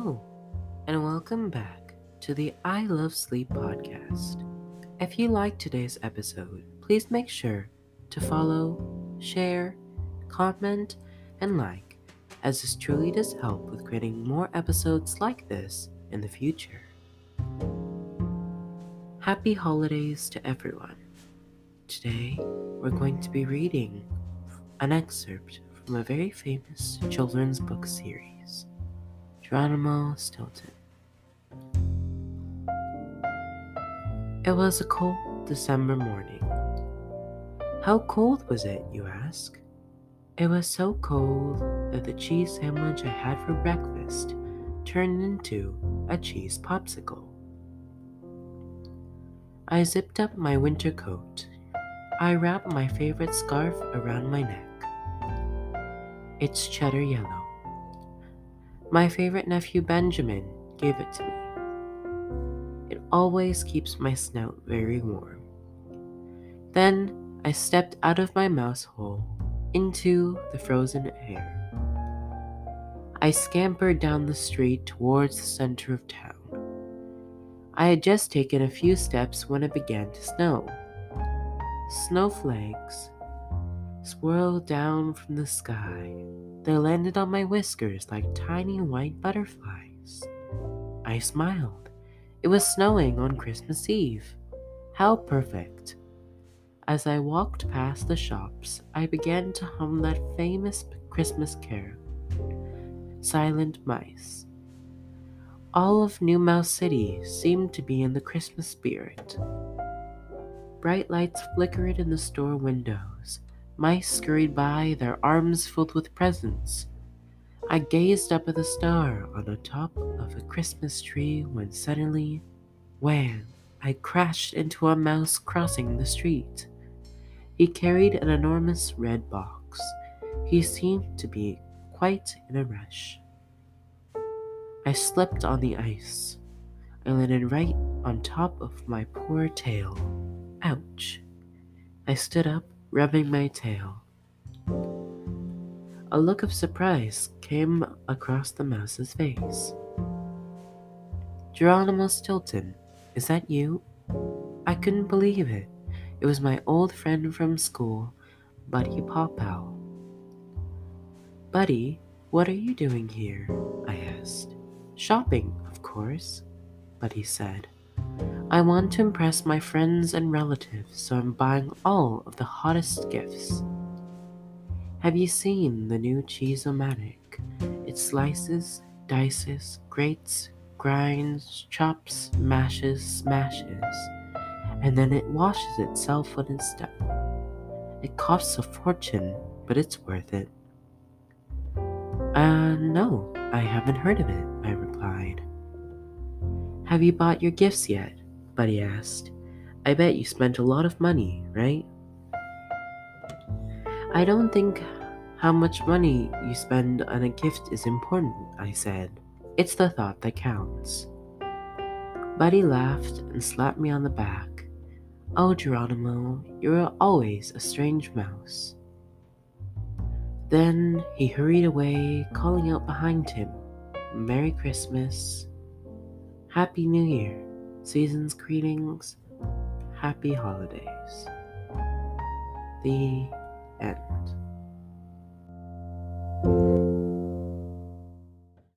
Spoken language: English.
Hello, and welcome back to the I Love Sleep podcast. If you like today's episode, please make sure to follow, share, comment, and like, as this truly does help with creating more episodes like this in the future. Happy holidays to everyone. Today, we're going to be reading an excerpt from a very famous children's book series, Geronimo Stilton. It was a cold December morning. How cold was it, you ask? It was so cold that the cheese sandwich I had for breakfast turned into a cheese popsicle. I zipped up my winter coat. I wrapped my favorite scarf around my neck. It's cheddar yellow. My favorite nephew Benjamin gave it to me. It always keeps my snout very warm. Then I stepped out of my mouse hole into the frozen air. I scampered down the street towards the center of town. I had just taken a few steps when it began to snow. Snowflakes swirled down from the sky. They landed on my whiskers like tiny white butterflies. I smiled. It was snowing on Christmas Eve. How perfect. As I walked past the shops, I began to hum that famous Christmas carol, Silent Mice. All of New Mouse City seemed to be in the Christmas spirit. Bright lights flickered in the store windows. Mice scurried by, their arms filled with presents. I gazed up at the star on the top of a Christmas tree when suddenly, wham, I crashed into a mouse crossing the street. He carried an enormous red box. He seemed to be quite in a rush. I slipped on the ice. I landed right on top of my poor tail. Ouch. I stood up rubbing my tail. A look of surprise came across the mouse's face. Geronimo Stilton, is that you? I couldn't believe it. It was my old friend from school, Buddy Pawpaw. Buddy, what are you doing here? I asked. Shopping, of course, Buddy said. I want to impress my friends and relatives, so I'm buying all of the hottest gifts. Have you seen the new Cheese-O-Matic? It slices, dices, grates, grinds, chops, mashes, smashes, and then it washes itself on its step. It costs a fortune, but it's worth it. Uh, no, I haven't heard of it, I replied. Have you bought your gifts yet? Buddy asked. I bet you spent a lot of money, right? I don't think how much money you spend on a gift is important, I said. It's the thought that counts. Buddy laughed and slapped me on the back. Oh, Geronimo, you're always a strange mouse. Then he hurried away, calling out behind him, Merry Christmas, Happy New Year season's greetings, happy holidays. The end.